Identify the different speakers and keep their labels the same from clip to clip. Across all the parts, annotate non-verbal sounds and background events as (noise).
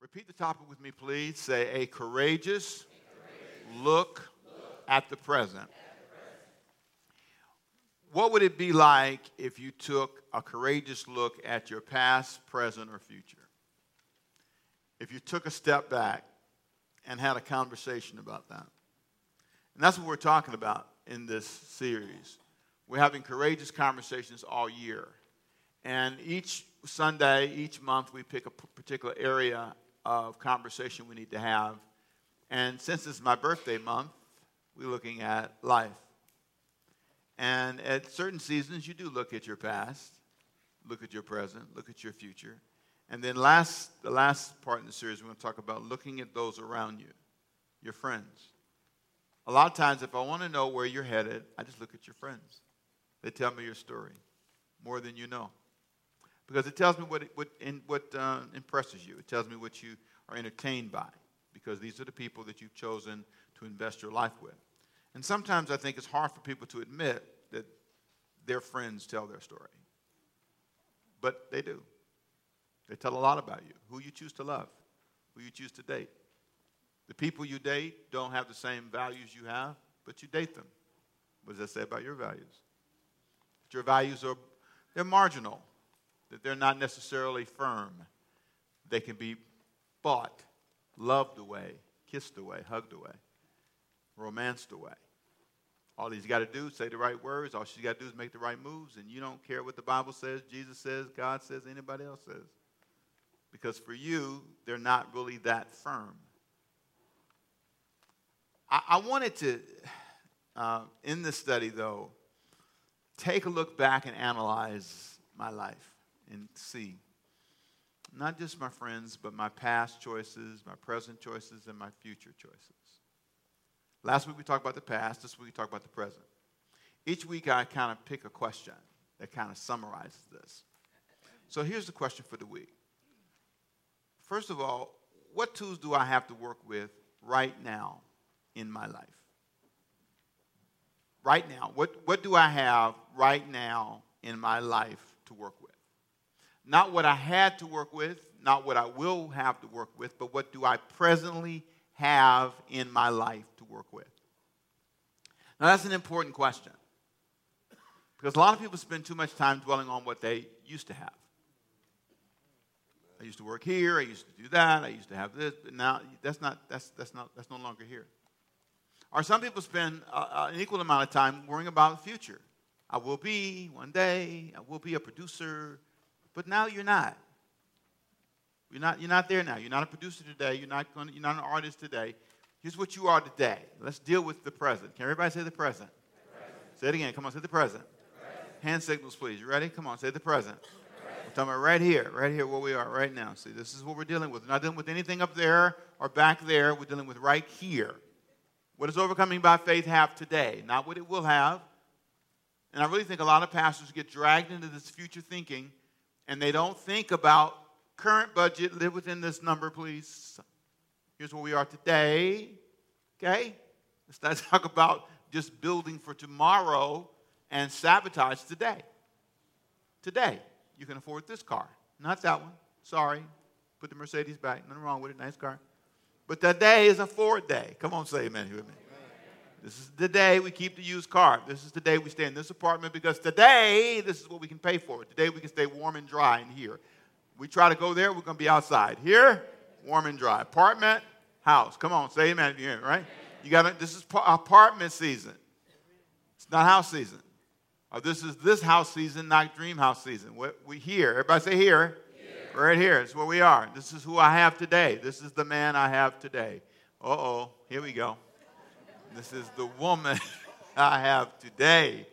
Speaker 1: Repeat the topic with me, please. Say, a courageous, look, at the present. What would it be like if you took a courageous look at your past, present, or future? If you took a step back and had a conversation about that. And that's what we're talking about in this series. We're having courageous conversations all year. And each Sunday, each month, we pick a particular area of conversation we need to have. And since it's my birthday month, we're looking at life. And at certain seasons, you do look at your past, look at your present, look at your future. And then last, the last part in the series, we're going to talk about looking at those around you, your friends. A lot of times, if I want to know where you're headed, I just look at your friends. They tell me your story more than you know. Because it tells me what, what, in, what uh, impresses you. It tells me what you are entertained by. Because these are the people that you've chosen to invest your life with. And sometimes I think it's hard for people to admit that their friends tell their story. But they do. They tell a lot about you, who you choose to love, who you choose to date. The people you date don't have the same values you have, but you date them. What does that say about your values? Your values are they're marginal, that they're not necessarily firm. They can be bought, loved away, kissed away, hugged away, romanced away. All he's got to do is say the right words. All she's got to do is make the right moves. And you don't care what the Bible says, Jesus says, God says, anybody else says. Because for you, they're not really that firm. I, wanted to, uh, in this study though, take a look back and analyze my life and see not just my friends, but my past choices, my present choices, and my future choices. Last week we talked about the past, this week we talked about the present. Each week I kind of pick a question that kind of summarizes this. So here's the question for the week. First of all, what tools do I have to work with right now in my life? Right now. What, what do I have right now in my life to work with? Not what I had to work with, not what I will have to work with, but what do I presently have in my life to work with? Now, that's an important question because a lot of people spend too much time dwelling on what they used to have. I used to work here, I used to do that, I used to have this, but now that's not, that's, that's not, that's no longer here. Or some people spend uh, an equal amount of time worrying about the future. I will be one day, I will be a producer, but now you're not. You're not, you're not there now. You're not a producer today. You're not, going you're not an artist today. Here's what you are today. Let's deal with the present. Can everybody say the present? The present. Say it again. Come on, say the present. the present. Hand signals, please. You ready? Come on, say the present. We're talking about right here, right here where we are right now. See, this is what we're dealing with. We're not dealing with anything up there or back there. We're dealing with right here. What does overcoming by faith have today? Not what it will have. And I really think a lot of pastors get dragged into this future thinking and they don't think about current budget, live within this number, please. Here's where we are today. Okay? Let's not (laughs) talk about just building for tomorrow and sabotage today. Today, you can afford this car, not that one. Sorry. Put the Mercedes back. Nothing wrong with it. Nice car. But today is a Ford day. Come on, say amen with me. This is the day we keep the used car. This is the day we stay in this apartment because today, this is what we can pay for. Today, we can stay warm and dry in here. We try to go there, we're going to be outside. Here, warm and dry. Apartment, house. Come on, say amen if you're in, right? You got to, this is apartment season. It's not house season. Or this is this house season, not dream house season. What we here, everybody say here. here. Right here. It's where we are. This is who I have today. This is the man I have today. Uh oh, here we go. This is the woman (laughs) I have today.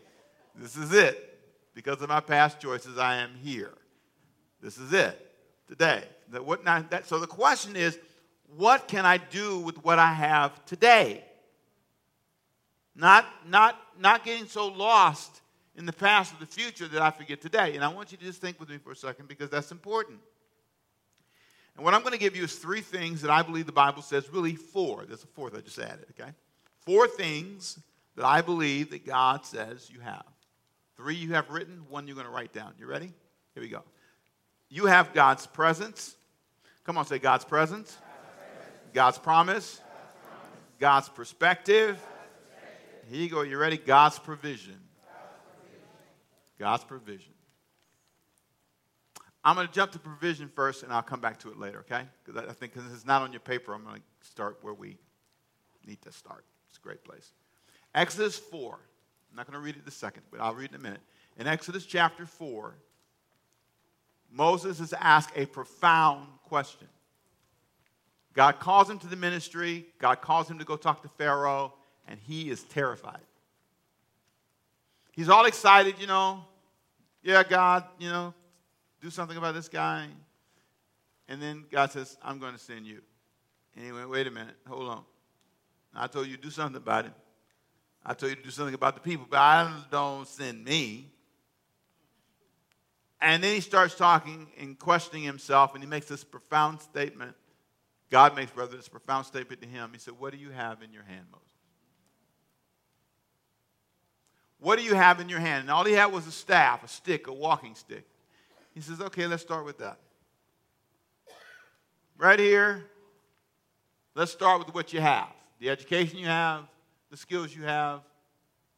Speaker 1: This is it. Because of my past choices, I am here. This is it today. So the question is, what can I do with what I have today? Not, not, not getting so lost in the past or the future that I forget today. And I want you to just think with me for a second because that's important. And what I'm going to give you is three things that I believe the Bible says, really four. There's a fourth I just added, okay? Four things that I believe that God says you have. Three you have written, one you're going to write down. You ready? Here we go. You have God's presence, Come on, say God's presence, God's promise, God's perspective. Here you go. You ready? God's provision. God's provision. I'm going to jump to provision first, and I'll come back to it later, okay? Because I think because it's not on your paper, I'm going to start where we need to start. It's a great place. Exodus 4. I'm not going to read it the second, but I'll read it in a minute. In Exodus chapter 4, Moses is asked a profound question. God calls him to the ministry, God calls him to go talk to Pharaoh, and he is terrified. He's all excited, you know. Yeah, God, you know, do something about this guy. And then God says, I'm going to send you. And he went, wait a minute, hold on. I told you to do something about it. I told you to do something about the people, but I don't send me. And then he starts talking and questioning himself, and he makes this profound statement. God makes, brother, this profound statement to him. He said, What do you have in your hand, Moses? What do you have in your hand? And all he had was a staff, a stick, a walking stick. He says, Okay, let's start with that. Right here, let's start with what you have the education you have, the skills you have,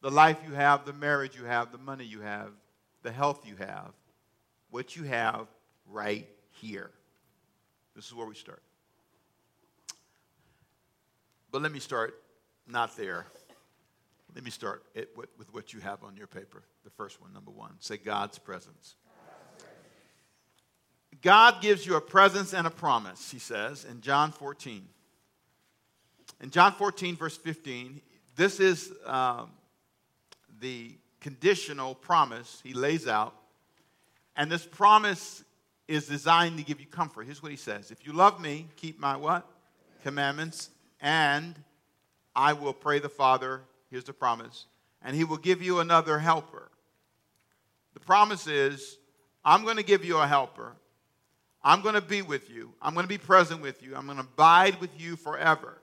Speaker 1: the life you have, the marriage you have, the money you have, the health you have, what you have right here. This is where we start. But let me start not there. Let me start it with, with what you have on your paper. The first one, number one. Say God's presence. God gives you a presence and a promise, he says in John 14. In John 14, verse 15, this is um, the conditional promise he lays out. And this promise is designed to give you comfort. Here's what he says If you love me, keep my what? Commandments, and I will pray the Father. Here's the promise. And he will give you another helper. The promise is I'm going to give you a helper. I'm going to be with you. I'm going to be present with you. I'm going to abide with you forever.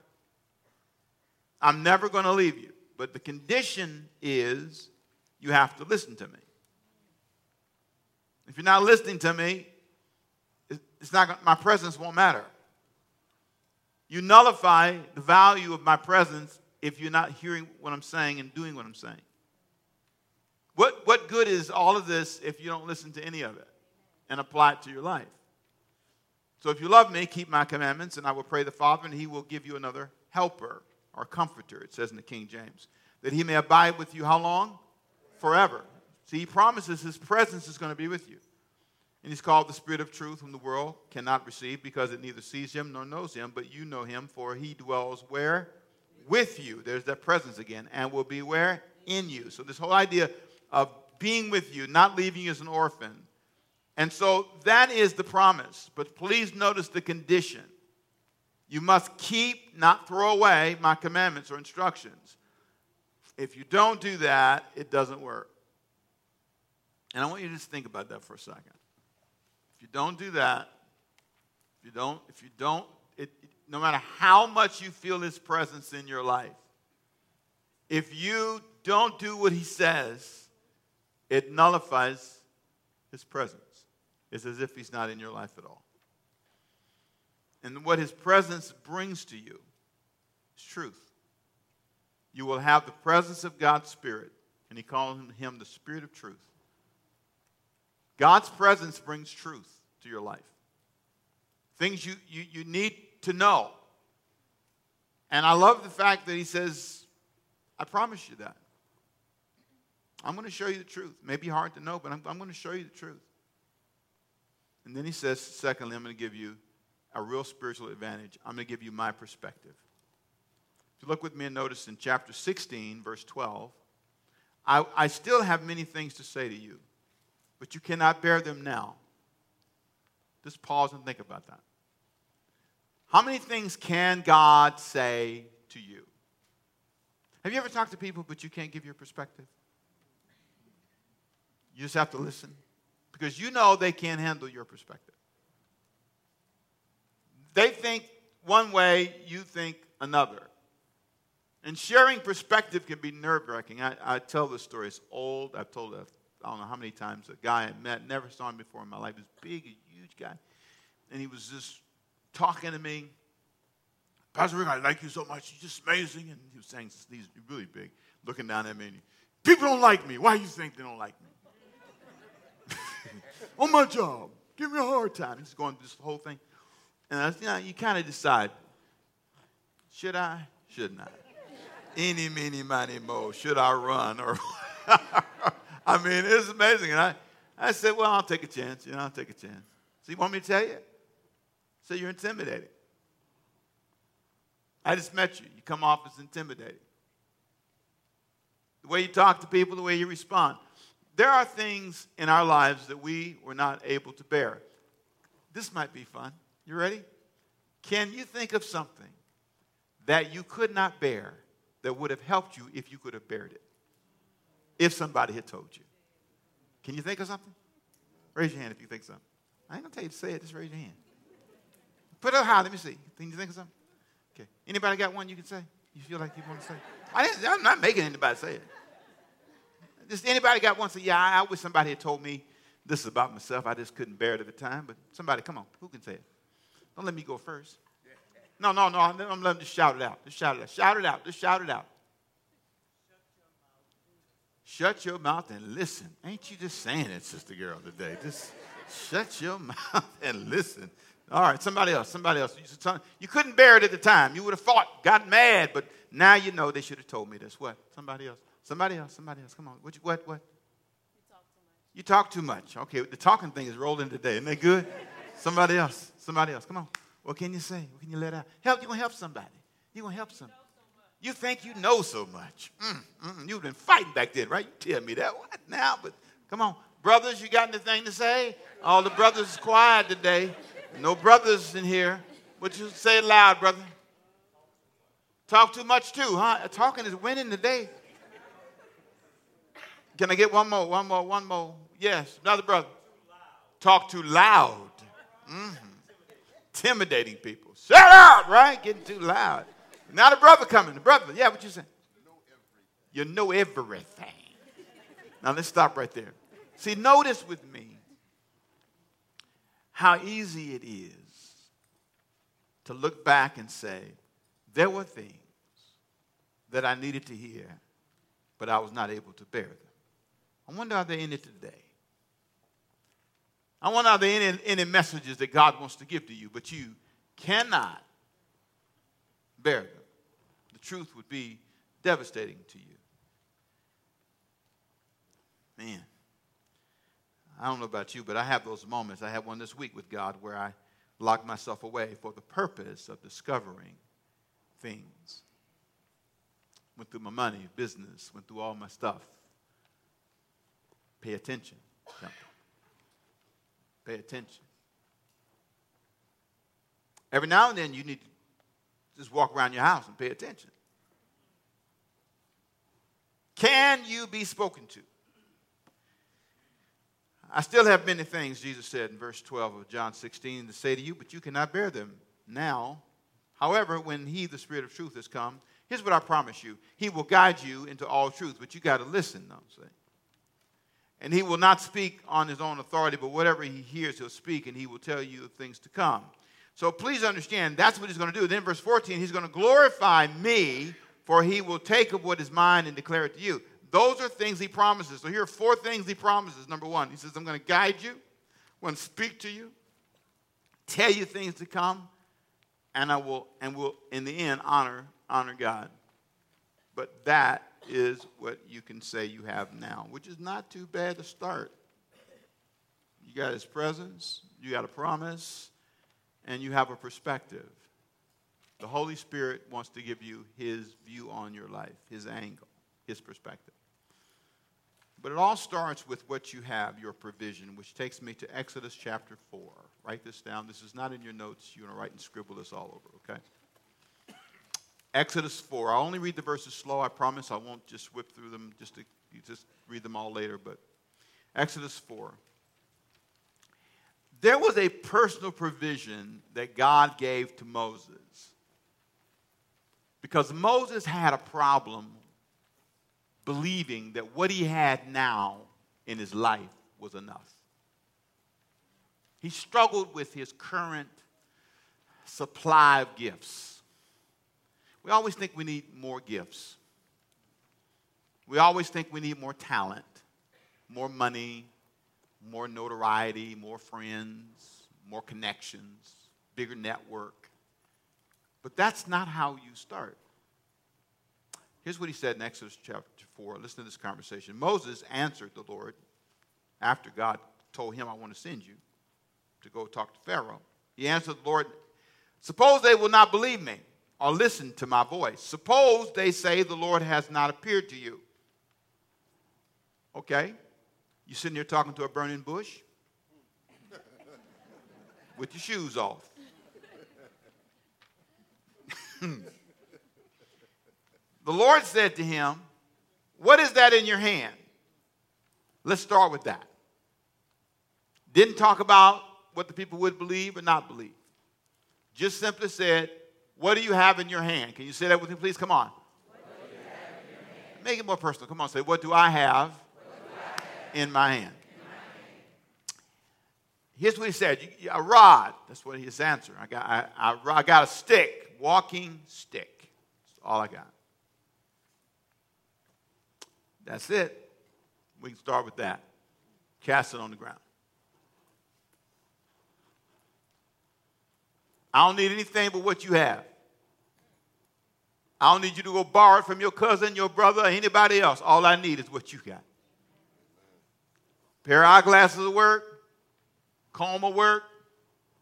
Speaker 1: I'm never going to leave you. But the condition is you have to listen to me. If you're not listening to me, it's not my presence won't matter. You nullify the value of my presence if you're not hearing what I'm saying and doing what I'm saying. What, what good is all of this if you don't listen to any of it and apply it to your life? So if you love me, keep my commandments, and I will pray the Father, and he will give you another helper or comforter, it says in the King James, that he may abide with you how long? Forever. See, he promises his presence is going to be with you. And he's called the Spirit of truth, whom the world cannot receive because it neither sees him nor knows him, but you know him, for he dwells where? With you. There's that presence again, and will be where? In you. So, this whole idea of being with you, not leaving you as an orphan. And so that is the promise. But please notice the condition. You must keep, not throw away, my commandments or instructions. If you don't do that, it doesn't work. And I want you to just think about that for a second. If you don't do that, if you don't, if you don't, it, no matter how much you feel his presence in your life, if you don't do what he says, it nullifies his presence. It's as if he's not in your life at all. And what his presence brings to you is truth. You will have the presence of God's Spirit, and he calls him the Spirit of truth. God's presence brings truth to your life. Things you, you, you need to know. And I love the fact that he says, I promise you that. I'm going to show you the truth. It may be hard to know, but I'm, I'm going to show you the truth. And then he says, secondly, I'm going to give you a real spiritual advantage. I'm going to give you my perspective. If you look with me and notice in chapter 16, verse 12, I, I still have many things to say to you, but you cannot bear them now. Just pause and think about that. How many things can God say to you? Have you ever talked to people, but you can't give your perspective? You just have to listen because you know they can't handle your perspective. They think one way, you think another. And sharing perspective can be nerve wracking. I, I, tell this story. It's old. I've told it, I don't know how many times. A guy I met, never saw him before in my life. He was big, a huge guy. And he was just talking to me. Pastor Rick, I like you so much. You're just amazing. And he was saying these really big, looking down at me. And, People don't like me. Why do you think they don't like me? (laughs) On my job. Give me a hard time. He's going through this whole thing. And I, you, know, you kind of decide, should I? Shouldn't I? Any, many, money, mo. Should I run? Or (laughs) I mean, it's amazing. And I, I said, well, I'll take a chance. You know, I'll take a chance. So you want me to tell you? So you're intimidated. I just met you. You come off as intimidating. The way you talk to people, the way you respond. There are things in our lives that we were not able to bear. This might be fun. You ready? Can you think of something that you could not bear that would have helped you if you could have bared it? If somebody had told you. Can you think of something? Raise your hand if you think something. I ain't gonna tell you to say it, just raise your hand. Put it up high, let me see. Can you think of something? Okay. Anybody got one you can say? You feel like you want to say? I am not making anybody say it. Just anybody got one say, yeah, I, I wish somebody had told me this is about myself. I just couldn't bear it at the time. But somebody, come on, who can say it? Don't let me go first. No, no, no. I'm, I'm letting just shout it out. Just shout it out. Shout it out. Just shout it out. Shut your mouth and listen. Ain't you just saying it, Sister Girl, today? Just shut your (laughs) mouth and listen. All right, somebody else, somebody else. You couldn't bear it at the time. You would have fought, got mad, but now you know they should have told me this. What? Somebody else. Somebody else. Somebody else. Come on. What? What? What? You talk too much. You talk too much. Okay, the talking thing is rolling today. Isn't that good? Somebody else. Somebody else. Come on. What can you say? What can you let out? Help. You gonna help somebody. You gonna help somebody. You think you know so much. Mm, mm, you've been fighting back then, right? You tell me that. What now? But come on. Brothers, you got anything to say? All the brothers is quiet today. No brothers in here. But you say it loud, brother. Talk too much too, huh? Talking is winning today. Can I get one more? One more, one more. Yes, another brother. Talk too loud. Mm-hmm. Intimidating people. Shut up, right? Getting too loud. Now the brother coming. The brother, yeah, what you saying? You know everything. Now let's stop right there. See, notice with me how easy it is to look back and say, there were things that I needed to hear, but I was not able to bear them. I wonder are they in it today? I wonder are there any, any messages that God wants to give to you, but you cannot bear them. The truth would be devastating to you. Man, I don't know about you, but I have those moments. I had one this week with God where I locked myself away for the purpose of discovering things. Went through my money, business, went through all my stuff. Pay attention. Pay attention. Every now and then you need to just walk around your house and pay attention. Can you be spoken to? I still have many things, Jesus said in verse 12 of John 16, to say to you, but you cannot bear them now. However, when He, the Spirit of truth, has come, here's what I promise you He will guide you into all truth, but you got to listen, though. See? And he will not speak on his own authority, but whatever he hears, he'll speak, and he will tell you things to come. So please understand, that's what he's going to do. Then, verse 14, he's going to glorify me, for he will take of what is mine and declare it to you. Those are things he promises. So here are four things he promises. Number one, he says, I'm going to guide you, I'm going to speak to you, tell you things to come, and I will, and will in the end, honor, honor God. But that is what you can say you have now, which is not too bad to start. You got his presence, you got a promise, and you have a perspective. The Holy Spirit wants to give you his view on your life, his angle, his perspective. But it all starts with what you have, your provision, which takes me to Exodus chapter 4. Write this down. This is not in your notes. You're going to write and scribble this all over, okay? Exodus 4. I'll only read the verses slow, I promise. I won't just whip through them just to you just read them all later, but Exodus 4. There was a personal provision that God gave to Moses. Because Moses had a problem believing that what he had now in his life was enough. He struggled with his current supply of gifts. We always think we need more gifts. We always think we need more talent, more money, more notoriety, more friends, more connections, bigger network. But that's not how you start. Here's what he said in Exodus chapter 4. Listen to this conversation. Moses answered the Lord after God told him, I want to send you to go talk to Pharaoh. He answered the Lord, Suppose they will not believe me or listen to my voice. Suppose they say the Lord has not appeared to you. Okay. You sitting there talking to a burning bush (laughs) with your shoes off. (laughs) the Lord said to him, What is that in your hand? Let's start with that. Didn't talk about what the people would believe or not believe. Just simply said, What do you have in your hand? Can you say that with me, please? Come on. Make it more personal. Come on, say, What do I have, do I have in, my hand? in my hand? Here's what he said A rod. That's what his answer. I got, I, I, I got a stick, walking stick. That's all I got. That's it. We can start with that. Cast it on the ground. I don't need anything but what you have. I don't need you to go borrow it from your cousin, your brother, or anybody else. All I need is what you got. pair of eyeglasses will work, comb will work,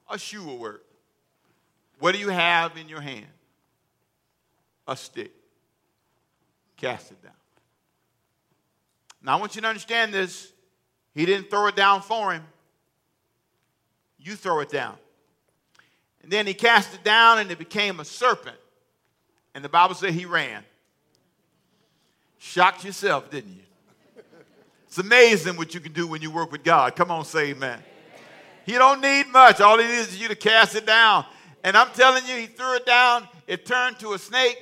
Speaker 1: a shoe will work. What do you have in your hand? A stick. Cast it down. Now, I want you to understand this. He didn't throw it down for him. You throw it down. And then he cast it down and it became a serpent. And the Bible said he ran. Shocked yourself, didn't you? It's amazing what you can do when you work with God. Come on, say amen. He don't need much. All he needs is you to cast it down. And I'm telling you, he threw it down, it turned to a snake,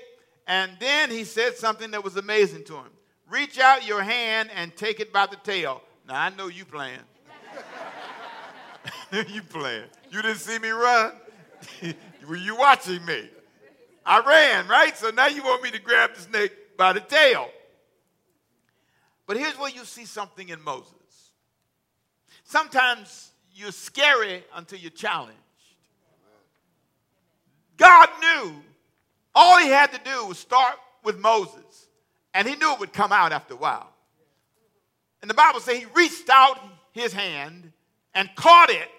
Speaker 1: and then he said something that was amazing to him. Reach out your hand and take it by the tail. Now I know you playing. (laughs) you playing. You didn't see me run? (laughs) Were you watching me? I ran, right? So now you want me to grab the snake by the tail. But here's where you see something in Moses. Sometimes you're scary until you're challenged. God knew all he had to do was start with Moses, and he knew it would come out after a while. And the Bible says he reached out his hand and caught it,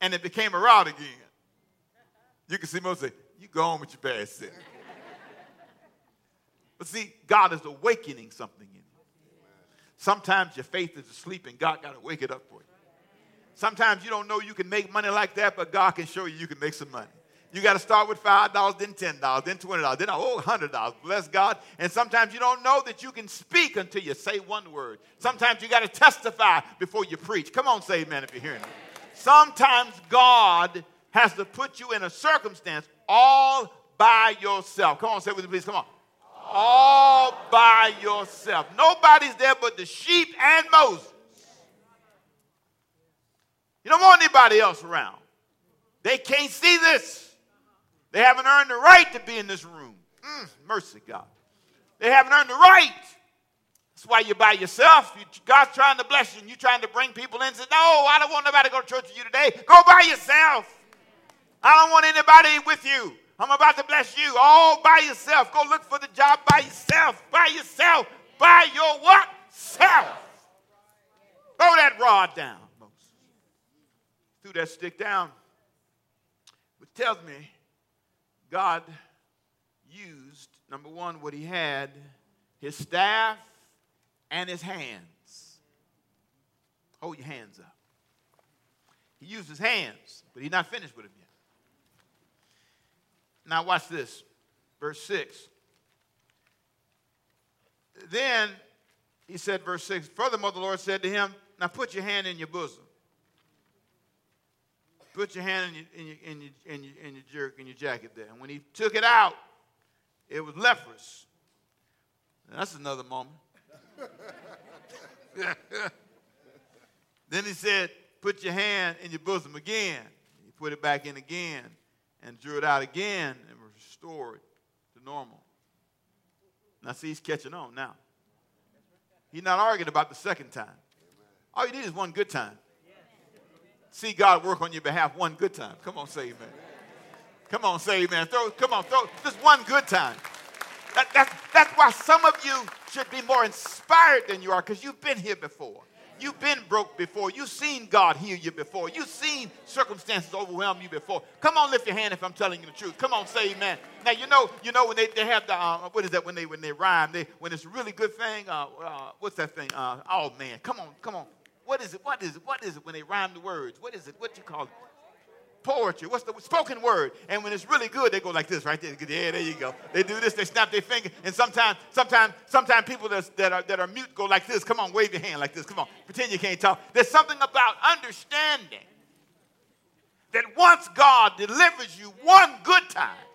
Speaker 1: and it became a rod again. You can see most say, You go on with your bad sin. but see, God is awakening something in you. Sometimes your faith is asleep and God got to wake it up for you. Sometimes you don't know you can make money like that, but God can show you you can make some money. You got to start with $5, then $10, then $20, then oh, $100. Bless God. And sometimes you don't know that you can speak until you say one word. Sometimes you got to testify before you preach. Come on, say amen if you're hearing me. Sometimes God has to put you in a circumstance all by yourself. Come on, say with me, please. Come on. All by yourself. Nobody's there but the sheep and Moses. You don't want anybody else around. They can't see this. They haven't earned the right to be in this room. Mm, mercy, God. They haven't earned the right. That's why you're by yourself. You, God's trying to bless you, and you're trying to bring people in and say, No, I don't want nobody to go to church with you today. Go by yourself. I don't want anybody with you. I'm about to bless you all by yourself. Go look for the job by yourself. By yourself. By your what? Self. Throw that rod down, Moses. Threw that stick down. Which tells me God used, number one, what he had, his staff and his hands. Hold your hands up. He used his hands, but he's not finished with them yet. Now, watch this. Verse 6. Then he said, verse 6, furthermore, the Lord said to him, Now put your hand in your bosom. Put your hand in your, in your, in your, in your, jerk, in your jacket there. And when he took it out, it was leprous. That's another moment. (laughs) then he said, Put your hand in your bosom again. He put it back in again and drew it out again and restored it to normal. Now, see, he's catching on now. He's not arguing about the second time. All you need is one good time. See God work on your behalf one good time. Come on, say amen. Come on, say amen. Throw, come on, throw just one good time. That, that's, that's why some of you should be more inspired than you are because you've been here before. You've been broke before. You've seen God heal you before. You've seen circumstances overwhelm you before. Come on, lift your hand if I'm telling you the truth. Come on, say amen. Now you know, you know when they, they have the uh, what is that when they when they rhyme? They when it's a really good thing. Uh, uh, what's that thing? Uh, oh man, come on, come on. What is it? What is it? What is it when they rhyme the words? What is it? What you call it? Poetry. What's the spoken word? And when it's really good, they go like this right there. Yeah, there you go. They do this. They snap their finger. And sometimes, sometimes, sometimes people that, that are that are mute go like this. Come on, wave your hand like this. Come on, pretend you can't talk. There's something about understanding that once God delivers you one good time,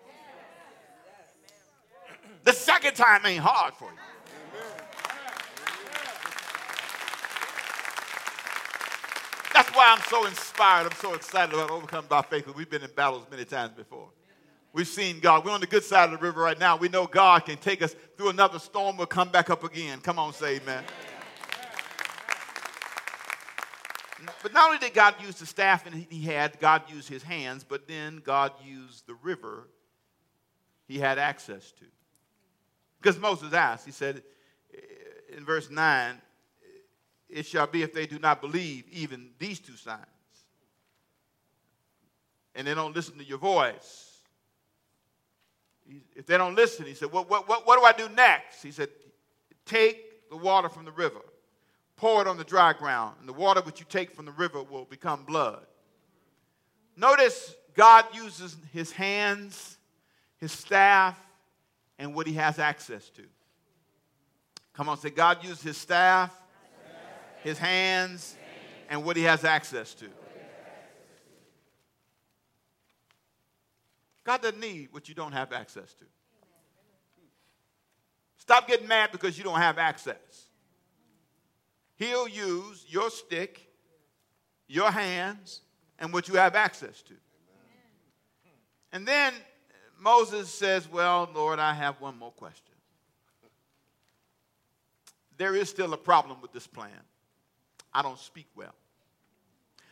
Speaker 1: the second time ain't hard for you. Why I'm so inspired. I'm so excited about overcoming by faith we've been in battles many times before. We've seen God. We're on the good side of the river right now. We know God can take us through another storm. We'll come back up again. Come on, say amen. But not only did God use the staff and he had, God used his hands, but then God used the river he had access to. Because Moses asked, he said in verse 9, it shall be if they do not believe even these two signs. And they don't listen to your voice. If they don't listen, he said, what, what, what, what do I do next? He said, Take the water from the river, pour it on the dry ground, and the water which you take from the river will become blood. Notice God uses his hands, his staff, and what he has access to. Come on, say, God used his staff, his hands, and what he has access to. God doesn't need what you don't have access to. Stop getting mad because you don't have access. He'll use your stick, your hands, and what you have access to. And then Moses says, Well, Lord, I have one more question. There is still a problem with this plan. I don't speak well.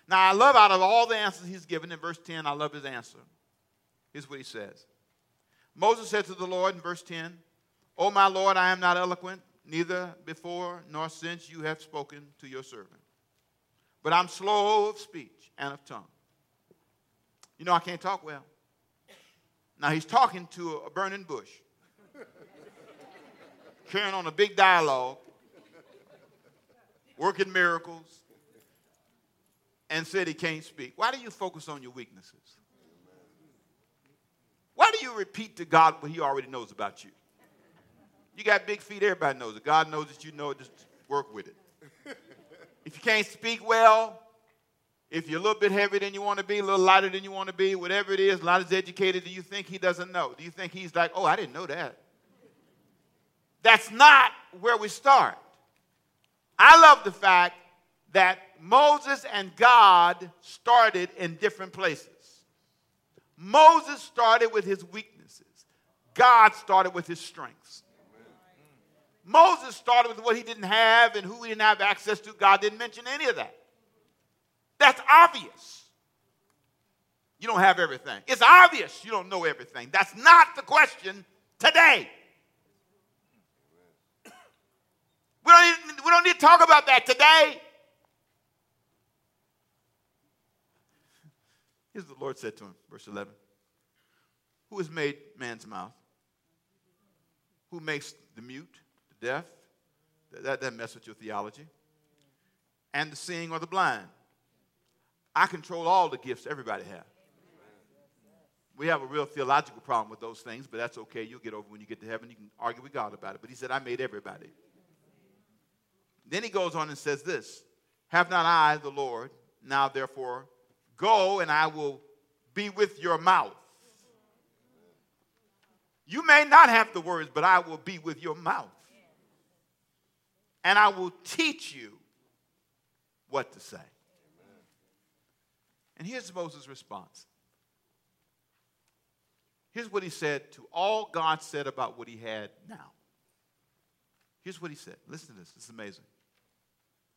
Speaker 1: Now, I love out of all the answers he's given in verse 10, I love his answer. Here's what he says Moses said to the Lord in verse ten, 10, O my Lord, I am not eloquent, neither before nor since you have spoken to your servant. But I'm slow of speech and of tongue. You know, I can't talk well. Now, he's talking to a burning bush, (laughs) carrying on a big dialogue working miracles, and said he can't speak. Why do you focus on your weaknesses? Why do you repeat to God what he already knows about you? You got big feet, everybody knows it. God knows that you know it, just work with it. If you can't speak well, if you're a little bit heavier than you want to be, a little lighter than you want to be, whatever it is, not as educated, do you think he doesn't know? Do you think he's like, oh, I didn't know that? That's not where we start. I love the fact that Moses and God started in different places. Moses started with his weaknesses, God started with his strengths. Moses started with what he didn't have and who he didn't have access to. God didn't mention any of that. That's obvious. You don't have everything. It's obvious you don't know everything. That's not the question today. We don't, need, we don't need to talk about that today. Here's what the Lord said to him, verse 11 Who has made man's mouth? Who makes the mute, the deaf? That doesn't mess with your theology. And the seeing or the blind. I control all the gifts everybody has. We have a real theological problem with those things, but that's okay. You'll get over when you get to heaven. You can argue with God about it. But he said, I made everybody. Then he goes on and says this Have not I, the Lord, now therefore go and I will be with your mouth. You may not have the words, but I will be with your mouth. And I will teach you what to say. And here's Moses' response Here's what he said to all God said about what he had now. Here's what he said. Listen to this. This is amazing.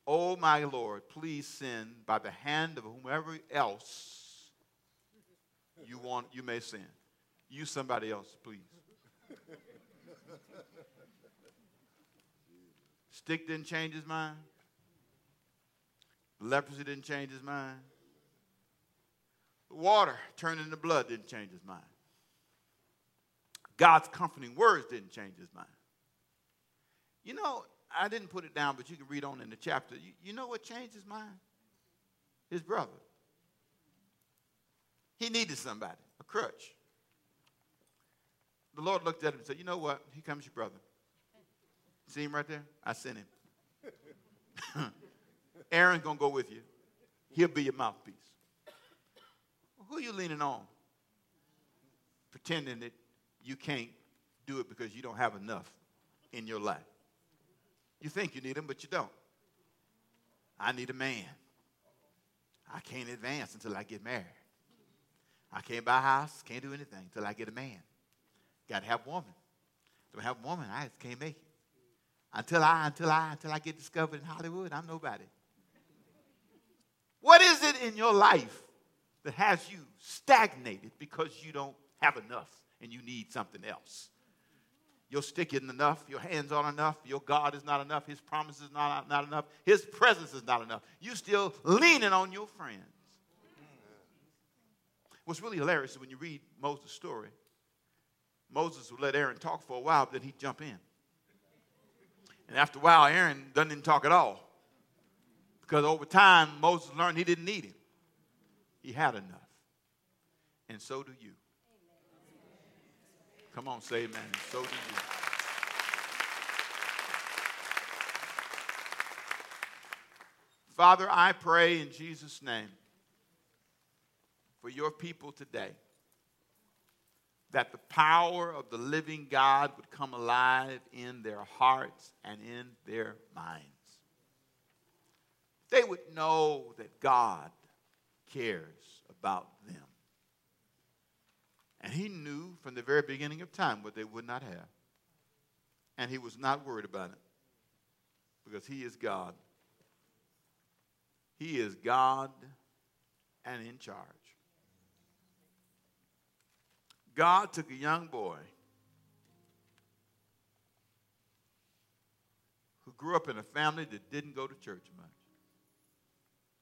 Speaker 1: Oh, my Lord, please send by the hand of whomever else you want, you may send. Use somebody else, please. Stick didn't change his mind. Leprosy didn't change his mind. Water turned into blood didn't change his mind. God's comforting words didn't change his mind. You know, I didn't put it down, but you can read on in the chapter. You, you know what changed his mind? His brother. He needed somebody, a crutch. The Lord looked at him and said, You know what? Here comes your brother. See him right there? I sent him. (laughs) Aaron's going to go with you. He'll be your mouthpiece. Who are you leaning on? Pretending that you can't do it because you don't have enough in your life. You think you need him, but you don't. I need a man. I can't advance until I get married. I can't buy a house, can't do anything until I get a man. Got to have a woman. Don't have a woman, I just can't make it. Until I, until I, until I get discovered in Hollywood, I'm nobody. What is it in your life that has you stagnated because you don't have enough and you need something else? Your stick isn't enough. Your hands aren't enough. Your God is not enough. His promise is not, not enough. His presence is not enough. You're still leaning on your friends. What's really hilarious is when you read Moses' story, Moses would let Aaron talk for a while, but then he'd jump in. And after a while, Aaron doesn't even talk at all. Because over time, Moses learned he didn't need him. He had enough. And so do you. Come on, say amen. So do you. Father, I pray in Jesus' name for your people today that the power of the living God would come alive in their hearts and in their minds. They would know that God cares about them. And he knew from the very beginning of time what they would not have. And he was not worried about it because he is God. He is God and in charge. God took a young boy who grew up in a family that didn't go to church much,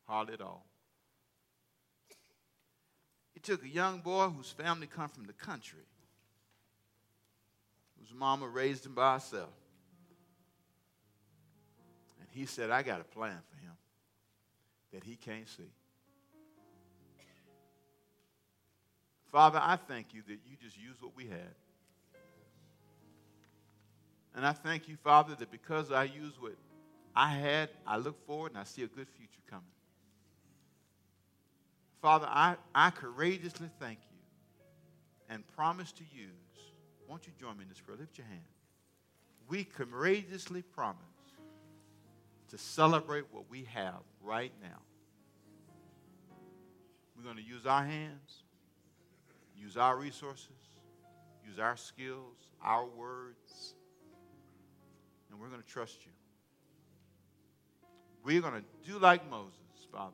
Speaker 1: hardly at all. Took a young boy whose family come from the country, whose mama raised him by herself. And he said, I got a plan for him that he can't see. Father, I thank you that you just used what we had. And I thank you, Father, that because I used what I had, I look forward and I see a good future coming. Father, I, I courageously thank you and promise to use. Won't you join me in this prayer? Lift your hand. We courageously promise to celebrate what we have right now. We're going to use our hands use our resources, use our skills, our words, and we're going to trust you. We're going to do like Moses, Father,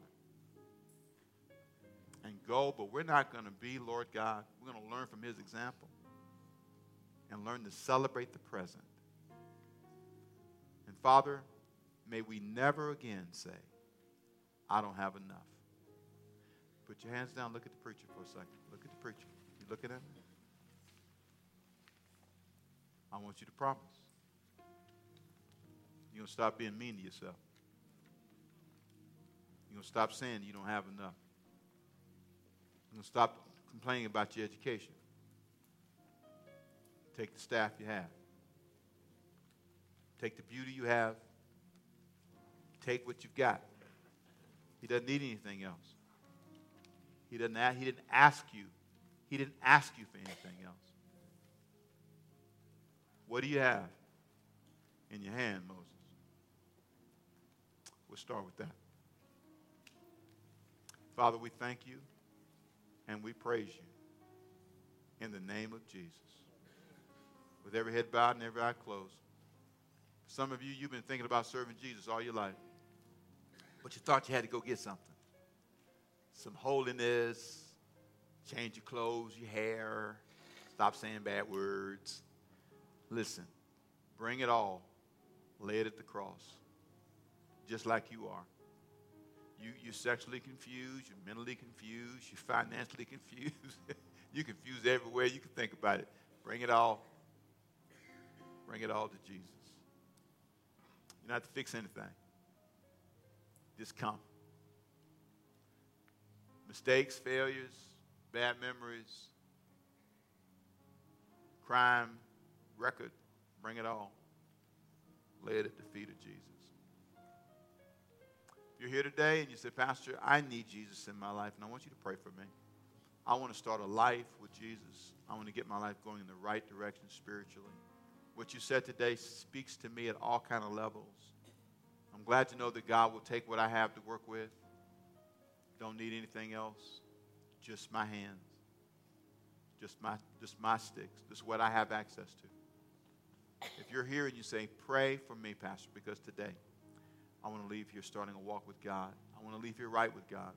Speaker 1: and go, but we're not going to be, Lord God, we're going to learn from his example and learn to celebrate the present. And Father, may we never again say, I don't have enough. Put your hands down, look at the preacher for a second. Look at the preacher You looking at me? I want you to promise. You're going to stop being mean to yourself. You're going to stop saying you don't have enough. To stop complaining about your education. Take the staff you have. Take the beauty you have. Take what you've got. He doesn't need anything else. He, doesn't, he didn't ask you he didn't ask you for anything else. What do you have in your hand, Moses? We'll start with that. Father, we thank you and we praise you in the name of Jesus. With every head bowed and every eye closed. Some of you, you've been thinking about serving Jesus all your life, but you thought you had to go get something some holiness, change your clothes, your hair, stop saying bad words. Listen, bring it all, lay it at the cross, just like you are. You, you're sexually confused, you're mentally confused, you're financially (laughs) confused. you're confused everywhere you can think about it. Bring it all. Bring it all to Jesus. You don't have to fix anything. Just come. Mistakes, failures, bad memories, crime, record, bring it all. Lay it at the feet of Jesus. You're here today and you say, Pastor, I need Jesus in my life, and I want you to pray for me. I want to start a life with Jesus. I want to get my life going in the right direction spiritually. What you said today speaks to me at all kind of levels. I'm glad to know that God will take what I have to work with. Don't need anything else. Just my hands. Just my just my sticks. Just what I have access to. If you're here and you say, pray for me, Pastor, because today I want to leave here starting a walk with God. I want to leave here right with God.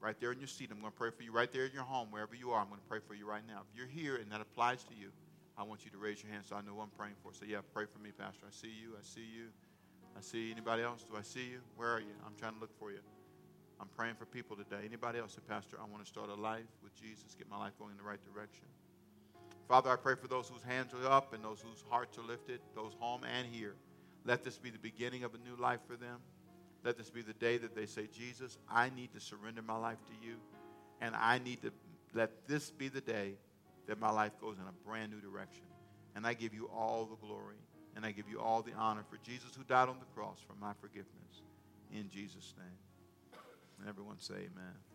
Speaker 1: Right there in your seat, I'm going to pray for you. Right there in your home, wherever you are, I'm going to pray for you right now. If you're here and that applies to you, I want you to raise your hand so I know I'm praying for. So, yeah, pray for me, Pastor. I see you. I see you. I see anybody else. Do I see you? Where are you? I'm trying to look for you. I'm praying for people today. Anybody else say, Pastor, I want to start a life with Jesus, get my life going in the right direction. Father, I pray for those whose hands are up and those whose hearts are lifted, those home and here. Let this be the beginning of a new life for them. Let this be the day that they say, Jesus, I need to surrender my life to you. And I need to let this be the day that my life goes in a brand new direction. And I give you all the glory and I give you all the honor for Jesus who died on the cross for my forgiveness. In Jesus' name. And everyone say amen.